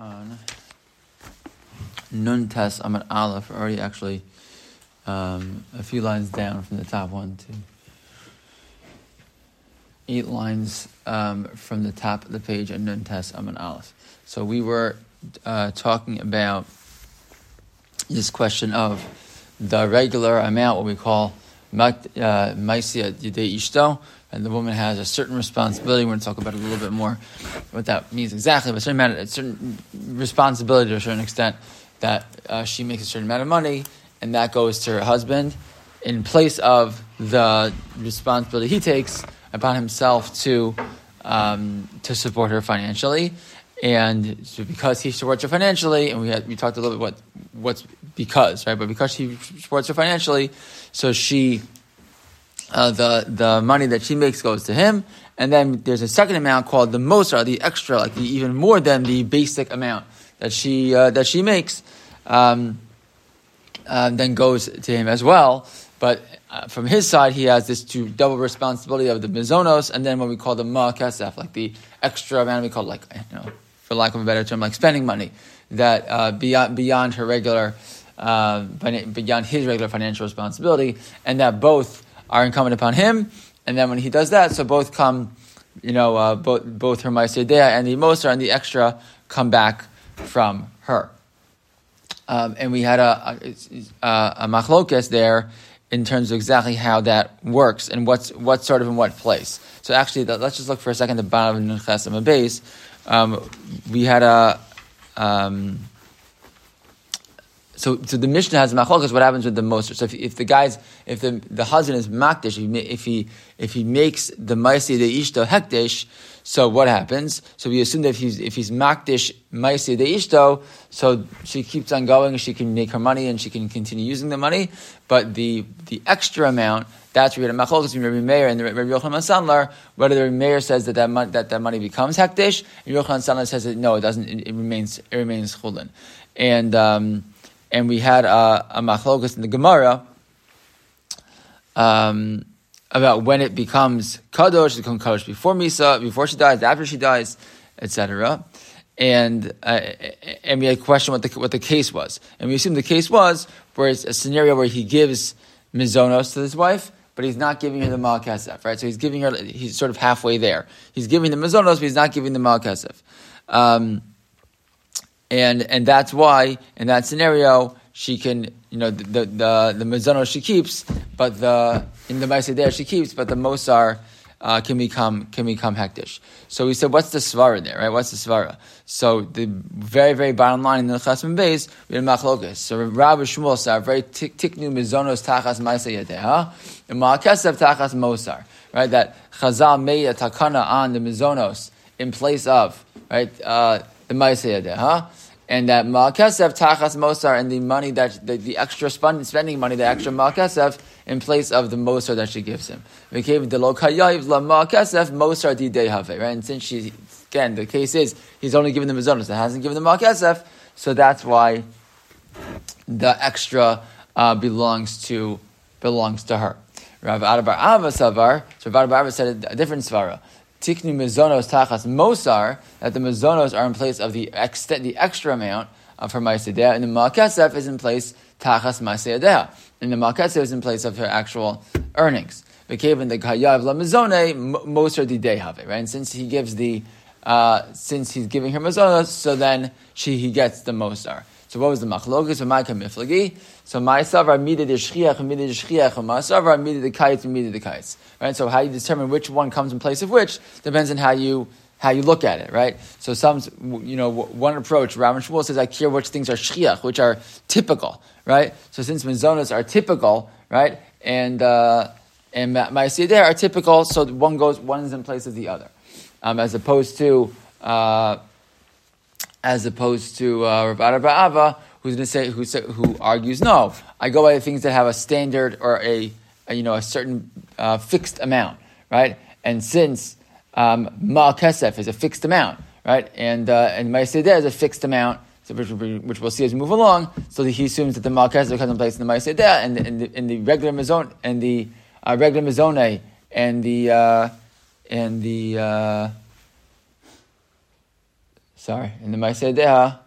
on Nun Tes Amad Aleph, already actually um, a few lines down from the top one to eight lines um, from the top of the page on Nun Tes Amad Aleph. So we were uh, talking about this question of the regular amount, what we call Maisia Yidei Ishto, and the woman has a certain responsibility. We're going to talk about it a little bit more, what that means exactly, but a certain, amount, a certain responsibility to a certain extent that uh, she makes a certain amount of money, and that goes to her husband in place of the responsibility he takes upon himself to um, to support her financially. And so because he supports her financially, and we had we talked a little bit what what's because right, but because he supports her financially, so she uh, the the money that she makes goes to him, and then there's a second amount called the mosar, the extra, like the, even more than the basic amount that she uh, that she makes, um, uh, then goes to him as well. But uh, from his side, he has this two double responsibility of the mizonos, and then what we call the ma'akasef, like the extra amount we call like you know, for lack of a better term, like spending money that uh, beyond beyond her regular. Uh, beyond his regular financial responsibility, and that both are incumbent upon him. And then when he does that, so both come, you know, uh, both both her Maisedea and the Moser and the extra come back from her. Um, and we had a, a, a machlokes there in terms of exactly how that works and what's what sort of in what place. So actually, the, let's just look for a second the bottom of Nunches base. Um, we had a um, so, so the Mishnah has machlokas. What happens with the moser? So if, if the guy's if the, the husband is makdish, if he if he makes the maisi the ishto hekdesh, so what happens? So we assume that if he's if he's makdish maisi the ishto, so she keeps on going. She can make her money and she can continue using the money. But the the extra amount that's where we get a machlokas between Rabbi Meir and the Rabbi Yochanan Sandlar. Whether the Meir says that that, money, that that money becomes hekdesh, and Yochanan Sandlar says that no, it doesn't. It, it remains it remains chulin, and. Um, and we had a, a machlokas in the Gemara um, about when it becomes kadosh, it becomes kadosh before Misa, before she dies, after she dies, etc. And uh, and we had a question what the what the case was, and we assumed the case was where it's a scenario where he gives mizonos to his wife, but he's not giving her the malkasef, right? So he's giving her, he's sort of halfway there. He's giving the mizonos, but he's not giving the malkasef. Um, and and that's why in that scenario she can you know the the the, the mizono she keeps, but the in the there she keeps, but the mosar uh, can become can become hektish. So we said, what's the svara there, right? What's the svara? So the very very bottom line in the chasm base we had machlokas. So Rabbi Shmuel said, very tiknu mizonos tachas ma'aseh yadeha, and ma'akesav tachas mosar, right? That Chazal made a takana on the mizonos in place of right. Uh, the Maiseyadeh, huh? And that Ma'akesef Tachas Mosar and the money that the, the extra spending money, the extra Ma'akesef in place of the Mosar that she gives him. We gave the La Ma'akesef Mosar Di Have, right? And since she again the case is he's only given the Mizonos, so hasn't given the Ma'akesef, so that's why the extra uh, belongs to belongs to her. Rav Adabar Ava Savar, so Rav Adabar Ava said a different svara tikni mizonos tachas mosar, that the mizonos are in place of the extent, the extra amount of her ma'asedeh, and the ma'akesef is in place tachas ma'asedeh, and the ma'akesef is in place of her actual earnings. V'keven the kayav la mizone mosar di dehave, right? And since he gives the, uh, since he's giving her mizonos, so then she he gets the mosar. So what was the machlokas? My miflagi. So my savar mida the shchiach, mida the shchiach, my savar mida the kites, mida the kites. Right. So how you determine which one comes in place of which depends on how you how you look at it, right? So some, you know, one approach, Rav Shmuel says, I care which things are shchiach, which are typical, right? So since mizonas are typical, right, and uh, and ma'asiyah are typical, so one goes, one is in place of the other, um, as opposed to. Uh, as opposed to uh, Rav Ava, who's going to say who, who argues no. I go by the things that have a standard or a, a you know a certain uh, fixed amount, right? And since um, Kesef is a fixed amount, right, and uh, and Ma'aseh is a fixed amount. So which, which, we'll see as we move along. So he assumes that the Malkesef comes in place in the Ma'aseh and, and, the, and the regular Mizone and the uh, regular Mizone and the uh, and the uh, sorry, and the Maisedeha,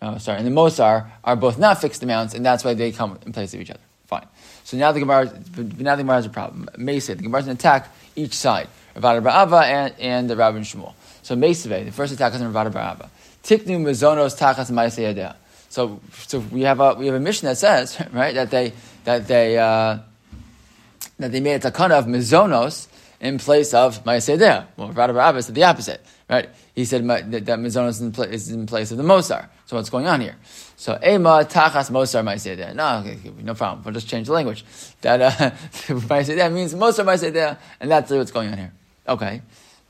oh, sorry, and the Mosar are both not fixed amounts, and that's why they come in place of each other. Fine. So now the Gemara, now the Gemara has a problem. Mesa, the Gemara is going to attack each side, Ravada Barava and, and the Rabbi and Shmuel. So Mesave, the first attack is on Ravada Barava. Tiknu Mizonos Tachas Maiseyadeh. So, so we have a we have a mission that says right that they that they uh, that they made a takana of mizonos in place of ma'aseh Well, Ravada Barava said the opposite, right? He said that, that mizonos is in, place of the mosar. So what's going on here? So ema tachas mosar ma'aseh No, okay, no problem. We'll just change the language. That uh, ma'aseh means mosar ma'aseh and that's what's going on here. Okay.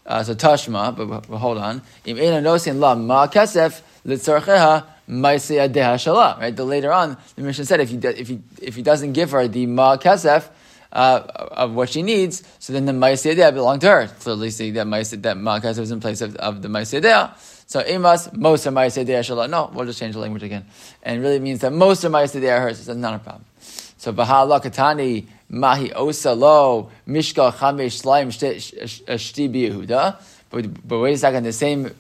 Uh, so tashma, but, but hold on. Im ena nosin la ma kesef litzarcheha. Right. The later on, the mission said if he if he if he doesn't give her the ma kesef. Uh, of what she needs, so then the Ma'aseh belonged to her. Clearly see that Ma'aseh, that Ma'akasef is in place of, of the Ma'aseh So Imas, most of Ma'aseh Shalah. No, we'll just change the language again. And really means that most of Ma'aseh are hers. That's not a problem. So Bahala Katani, Mahi Osalo, Mishka Chamesh Slaim Shti Yehuda. But, wait a second, the same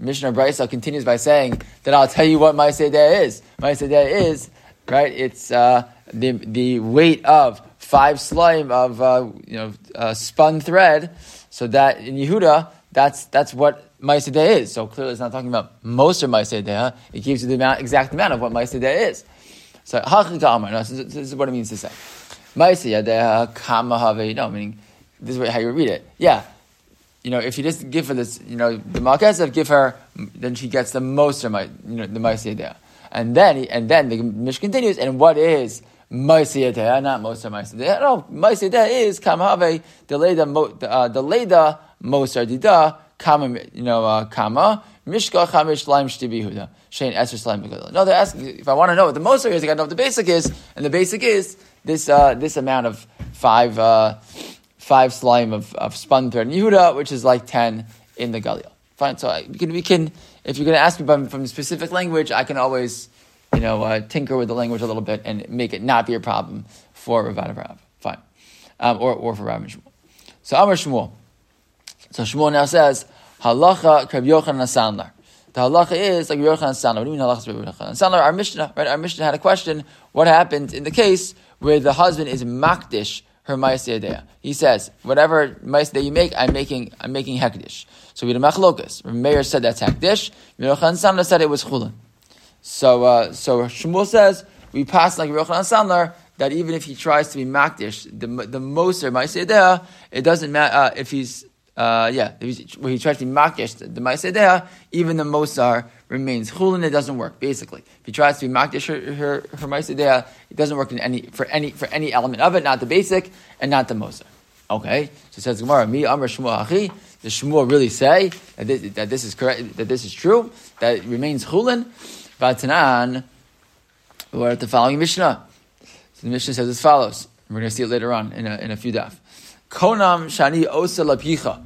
Mishnah Brisa continues by saying that I'll tell you what my Seder is. My Seder is, right, it's uh, the, the weight of five slime of uh, you know uh, spun thread. So that in Yehuda, that's that's what Ma'aseh is. So clearly, it's not talking about most of Ma'aseh It gives you the amount, exact amount of what Ma'aseh is. So. No, this, is what it means to say. Ma'aseh Kama Have. No, meaning this is how you read it. Yeah, you know, if you just give her this, you know, the Malkesev, give her, then she gets the most of my, you know, the Ma'aseh And then, and then the Mish continues, and what is Ma'aseh not most of Ma'aseh No, Ma'aseh is Kamave, Deleda, uh, Mosar Dida, Kama, you know, uh, Kama, Mishka Chamish Laim Shtibihuda, Shane Esser Slaim No, they're asking, if I want to know what the Mosar is, I got to know what the basic is, and the basic is this, uh, this amount of five, uh, five slime of, of spun thread in Yehuda, which is like 10 in the Galil. Fine, so I, we, can, we can, if you're going to ask me from, from specific language, I can always, you know, uh, tinker with the language a little bit and make it not be a problem for Rav Rav. Fine. Um, or, or for Rav and Shmuel. So Amar Shmuel. So Shmuel now says, Halacha Krab Yochanan Sandlar. The halacha is like Yochanan Sandlar. What do you mean halacha is Yochanan Sandlar? Our Mishnah, right? Our Mishnah had a question. What happened in the case where the husband is makdish her ma'aseh He says, whatever ma'aseh you make, I'm making, I'm making hekdish. So we had a machlokas. Meir said that's hekdish. Yochanan Sandlar said it was chulin. So, uh, so Shmuel says we pass like Yochanan Sandlar that even if he tries to be makdish, the the moser ma'aseh it doesn't matter uh, if he's uh, yeah, if when he tries to be makdish the, the even the mosar remains chulin. It doesn't work. Basically, if he tries to be makdish her her, her ma'aseh it doesn't work in any for any for any element of it, not the basic and not the mosar. Okay, so it says Gemara, me Amr Shmuel Achi. Does Shmuel really say that this, that this is correct? That this is true? That it remains chulin? Vatanan, we're at the following Mishnah. So the Mishnah says as follows. We're going to see it later on in a, in a few daf. Konam shani osa lapicha.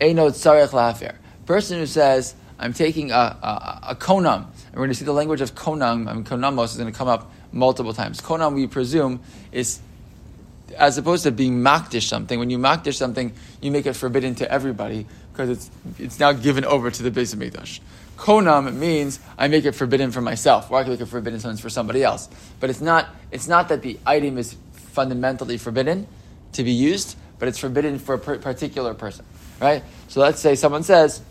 Eino tzarech lahafer. Person who says, I'm taking a, a, a konam, and we're going to see the language of konam, I mean, konamos is going to come up multiple times. Konam, we presume, is as opposed to being makdish something. When you makdish something, you make it forbidden to everybody because it's, it's now given over to the base of Mikdash. Konam means I make it forbidden for myself, or I can make it forbidden sometimes for somebody else. But it's not, it's not that the item is fundamentally forbidden to be used, but it's forbidden for a particular person. Right? So let's say someone says,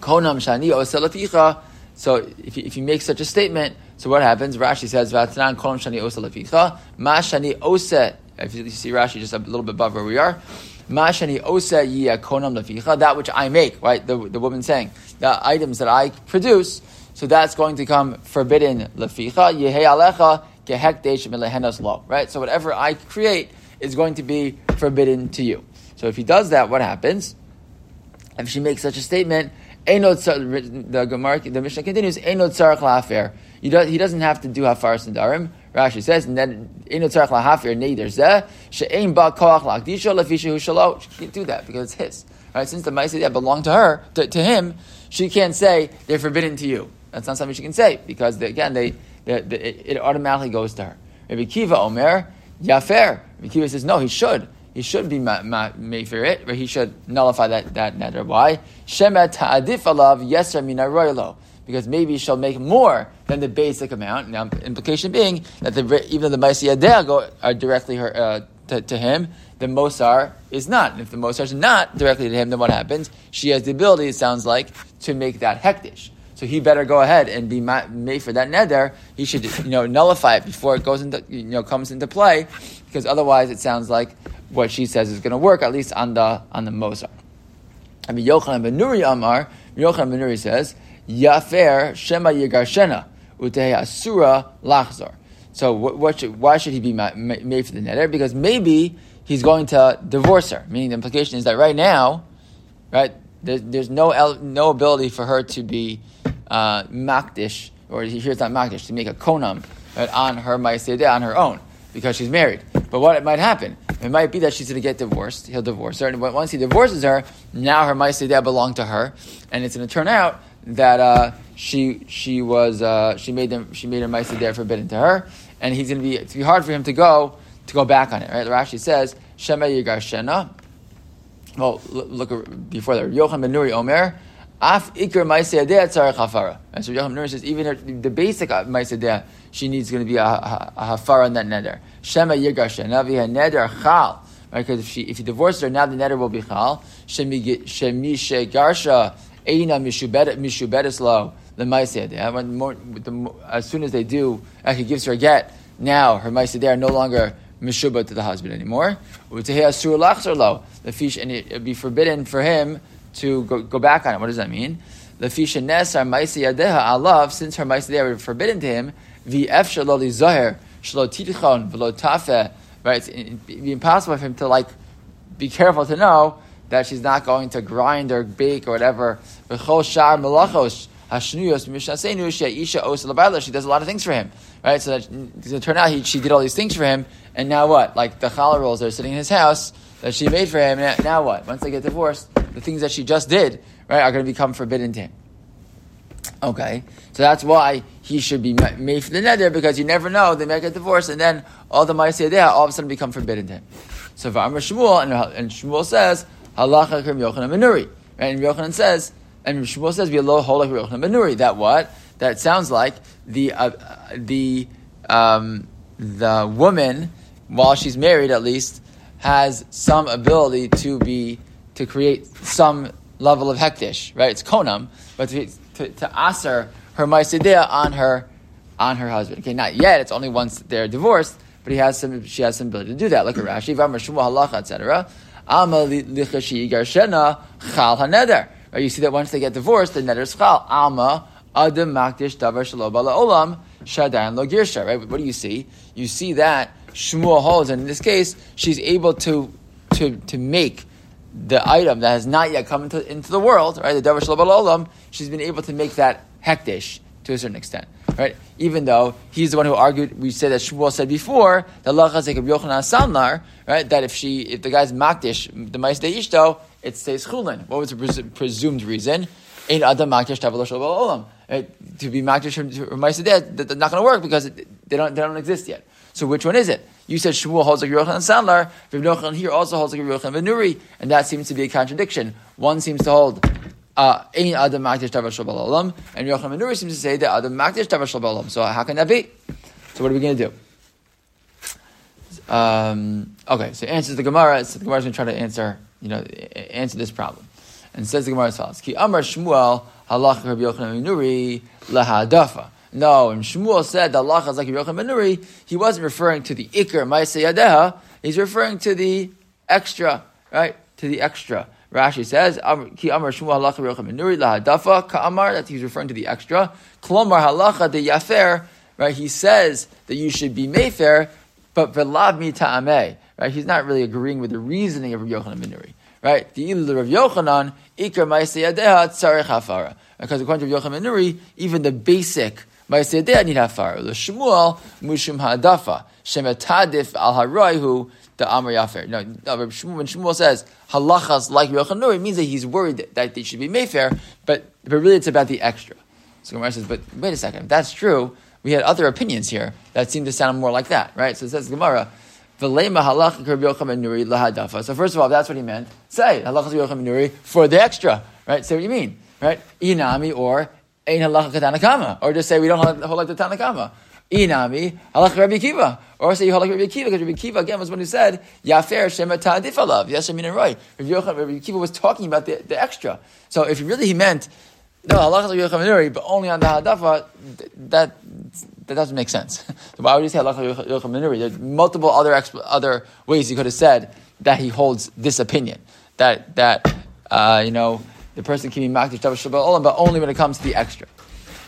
Konam shani oselaficha. So if you, if you make such a statement, so what happens? Rashi says, Vatanan konam shani oselaficha. Ma shani ose. If you see Rashi just a little bit above where we are. Mashani osa konam leficha, that which I make, right? The, the woman saying, the items that I produce, so that's going to come forbidden leficha, yehe alecha lo, right? So whatever I create is going to be forbidden to you. So if he does that, what happens? If she makes such a statement, the Gemara, the Mishnah continues. He doesn't have to do hafar and darim. Rashi says, and ba koach lakdisha lefisha shalo. She can't do that because it's his. Right? Since the ma'aseh belong to her, to, to, him, she can't say they're forbidden to you. That's not something she can say because they, again, they, they, they, it automatically goes to her. Rabbi Kiva Omer Yafer. Rabbi Kiva says no, he should. he should be ma- ma- for it, he should nullify that, that neder. Why? Shemet ta'adif alav yeser minaroylo. Because maybe she'll make more than the basic amount. Now, implication being that the, even though the Maisi go are directly her, uh, to, to, him, the Mosar is not. And if the Mosar is not directly to him, then what happens? She has the ability, it sounds like, to make that hektish. So he better go ahead and be made for that neder. He should, you know, nullify it before it goes into, you know, comes into play, because otherwise it sounds like what she says is going to work, at least on the on the Mosar. I mean, Yochanan ben Nuri Amar, Yochanan ben Nuri says, Yafer Shema Yigarshena Utei Asura Lachzor. So what, what should, why should he be made for the neder? Because maybe he's going to divorce her. Meaning the implication is that right now, right, there's, there's no no ability for her to be uh, makdish, or here it's not makdish, to make a konam right, on her ma'aseh on her own because she's married. But what might happen? It might be that she's going to get divorced. He'll divorce her, and once he divorces her, now her ma'aseh belong to her, and it's going to turn out that uh, she she was uh, she made them she made her ma'aseh forbidden to her, and he's going to be it's be hard for him to go to go back on it. Right? Rashi says Shema Yigar Shena. Well, look, before that. Yochanan ben Nuri Omer. Af ikr ma'asedeh tzarech hafara. And so Yochanan Nuri says even her, the basic ma'asedeh she needs going to be a, a, a hafara on that neder. Shema yigar shena v'ha neder chal. Right, because if she if he divorces her now the neder will be chal. Shemi garsha eina mishubedes lo the. As soon as they do, uh, he gives her a get. Now her ma'asedeh are no longer mishuba to the husband anymore. The fish and it would be forbidden for him to go, go back on it. What does that mean? The fish and nesar ma'isi yadeha alav, since her ma'isi were forbidden to him, the ef shaloli zoher shlo titchon v'lo tafe. Right, it'd be impossible for him to like be careful to know that she's not going to grind or bake or whatever. She does a lot of things for him, right? So that it turn out he, she did all these things for him, and now what? Like the challah rolls are sitting in his house that she made for him. Now what? Once they get divorced, the things that she just did, right, are going to become forbidden to him. Okay, so that's why he should be made for the nether because you never know they may get divorced and then all the ma'aseh all of a sudden become forbidden to him. So V'amr Shmuel and, and Shmuel says halacha krim Yochanan ben Nuri, right? And Yochanan says and Shmuel says v'lo holach Yochanan ben Nuri. That what? That sounds like the uh, the um, the woman while she's married at least has some ability to be to create some level of hektish, right? It's konam, but to, to, to aser her maisidea on her on her husband. Okay, not yet. It's only once they're divorced, but he has some. She has some ability to do that. Look at Rashi, V'amar Shmuel halacha, etc. Right? You see that once they get divorced, the neder is chal. Alma adam makdish davar shaloba olam shadayan lo girsha. Right? What do you see? You see that Shmuel holds, and in this case, she's able to to to make the item that has not yet come into, into the world, right? The Davar Olam, she's been able to make that hektish to a certain extent, right? Even though he's the one who argued, we said that Shmuel said before, that Lachazek of Yochanan Sandlar, right? That if she, if the guy's makdish, the Mais de it stays chulin. What was the pres- presumed reason? Ein adam makdish tavalosh olam. To be makdish or Mais that's not going to work because it, they don't, they don't exist yet. So which one is it? You said Shmuel holds like Yochanan Sandlar, Rav here also holds like Yochanan ben Nuri, and that seems to be a contradiction. One seems to hold uh, Ein Adam Makdish Tavar Olam, and Yochanan ben Nuri seems to say that Adam Makdish Tavar Olam. So how can that be? So what are we going to do? Um, okay, so answers the Gemara. So the Gemara is going to try to answer, you know, answer this problem, and says the Gemara as follows: Ki Amar Shmuel Halach Rabbi Yochanan ben Nuri lahadafa. No, and Shmuel said that Allah is like Yochanan Benuri, he wasn't referring to the Iker Maise Yadeha, he's referring to the extra, right? To the extra. Rashi says, Ki Amar Shmuel Halacha Benuri lahadafa ka'amar, that he's referring to the extra. Klomar Halacha de Yafer, right? He says that you should be Mayfair, but velav mi ta'ameh, right? He's not really agreeing with the reasoning of Yochanan ben Nuri, right? The Ilu of Yochanan, Iker Maise Yadeha, Tzarech Hafara. Because according to Yochanan Benuri, even the basic Ma'aseh need hafar. The Shmuel mushum hadafa shemetadif al haroihu the amar yafer. No, when Shmuel says halachas like Yochanan, it means that he's worried that they should be mayfair, but but really it's about the extra. So Gemara says, but wait a second, if that's true, we had other opinions here that seem to sound more like that, right? So it says Gemara. So first of all, that's what he meant. Say halach Rabbi Yochanan Nuri for the extra, right? Say what you mean, right? Inami or ein halach katanakama, or just say we don't hold like the Tanakama. Inami halach Rabbi Kiva, or say you like Rabbi Kiva because Rabbi Kiva again was one who said yafer shema ta'adif alav. I mean right. Rabbi Yochanan Rabbi Kiva was talking about the, the extra. So if really he meant no halach Rabbi Yochanan but only on the hadafa, that that doesn't make sense. so why would you say halacha yocham minuri? There's multiple other other ways he could have said that he holds this opinion that that uh, you know the person can be makdish but only when it comes to the extra.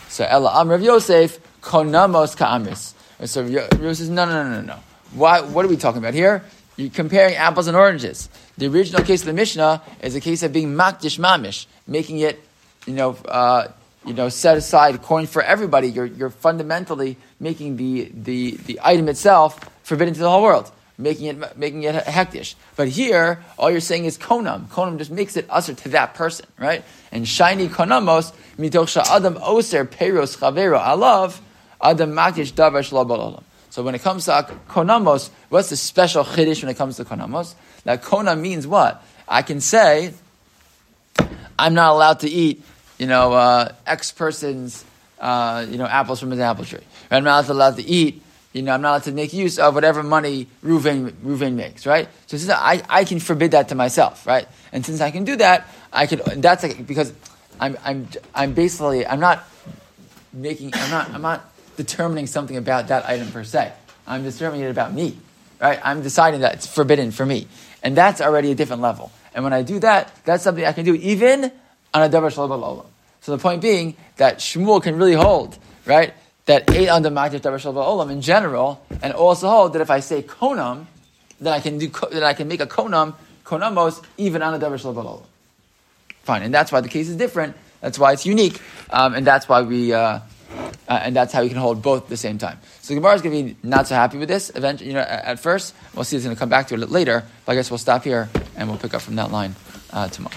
So Ella Am Rav Yosef konamos ka'amis. So Rav says no no no no no. Why? What are we talking about here? You're comparing apples and oranges. The original case of the Mishnah is a case of being makdish mamish, making it, you know, uh, you know, set aside coin for everybody, you're, you're fundamentally making the, the, the item itself forbidden to the whole world, making it, making it hektish. But here, all you're saying is konam. Konam just makes it usher to that person, right? And shiny konamos, mitoch adam oser peros chavero alav, adam makdish davar so when it comes to konamos, what's the special chiddush when it comes to konamos? That kona means what? I can say, I'm not allowed to eat you know, uh, X person's, uh, you know, apples from his apple tree. I'm not allowed to eat, you know, I'm not allowed to make use of whatever money Ruvain makes, right? So since I, I can forbid that to myself, right? And since I can do that, I can, that's like, because I'm, I'm, I'm basically, I'm not making, I'm not, I'm not determining something about that item per se. I'm determining it about me, right? I'm deciding that it's forbidden for me. And that's already a different level. And when I do that, that's something I can do even on a davar shalom olam. So the point being that Shmuel can really hold, right, that eight on the magdiv davar shalom olam in general, and also hold that if I say konam, then I can do that I can make a konam konamos even on a davar shalom olam. Fine, and that's why the case is different. That's why it's unique, um, and that's why we. Uh, uh, and that's how you can hold both at the same time. So Gemara is going to be not so happy with this. Eventually, you know, at, first, we'll see if it's going to come back to it later. But I guess we'll stop here and we'll pick up from that line uh, tomorrow.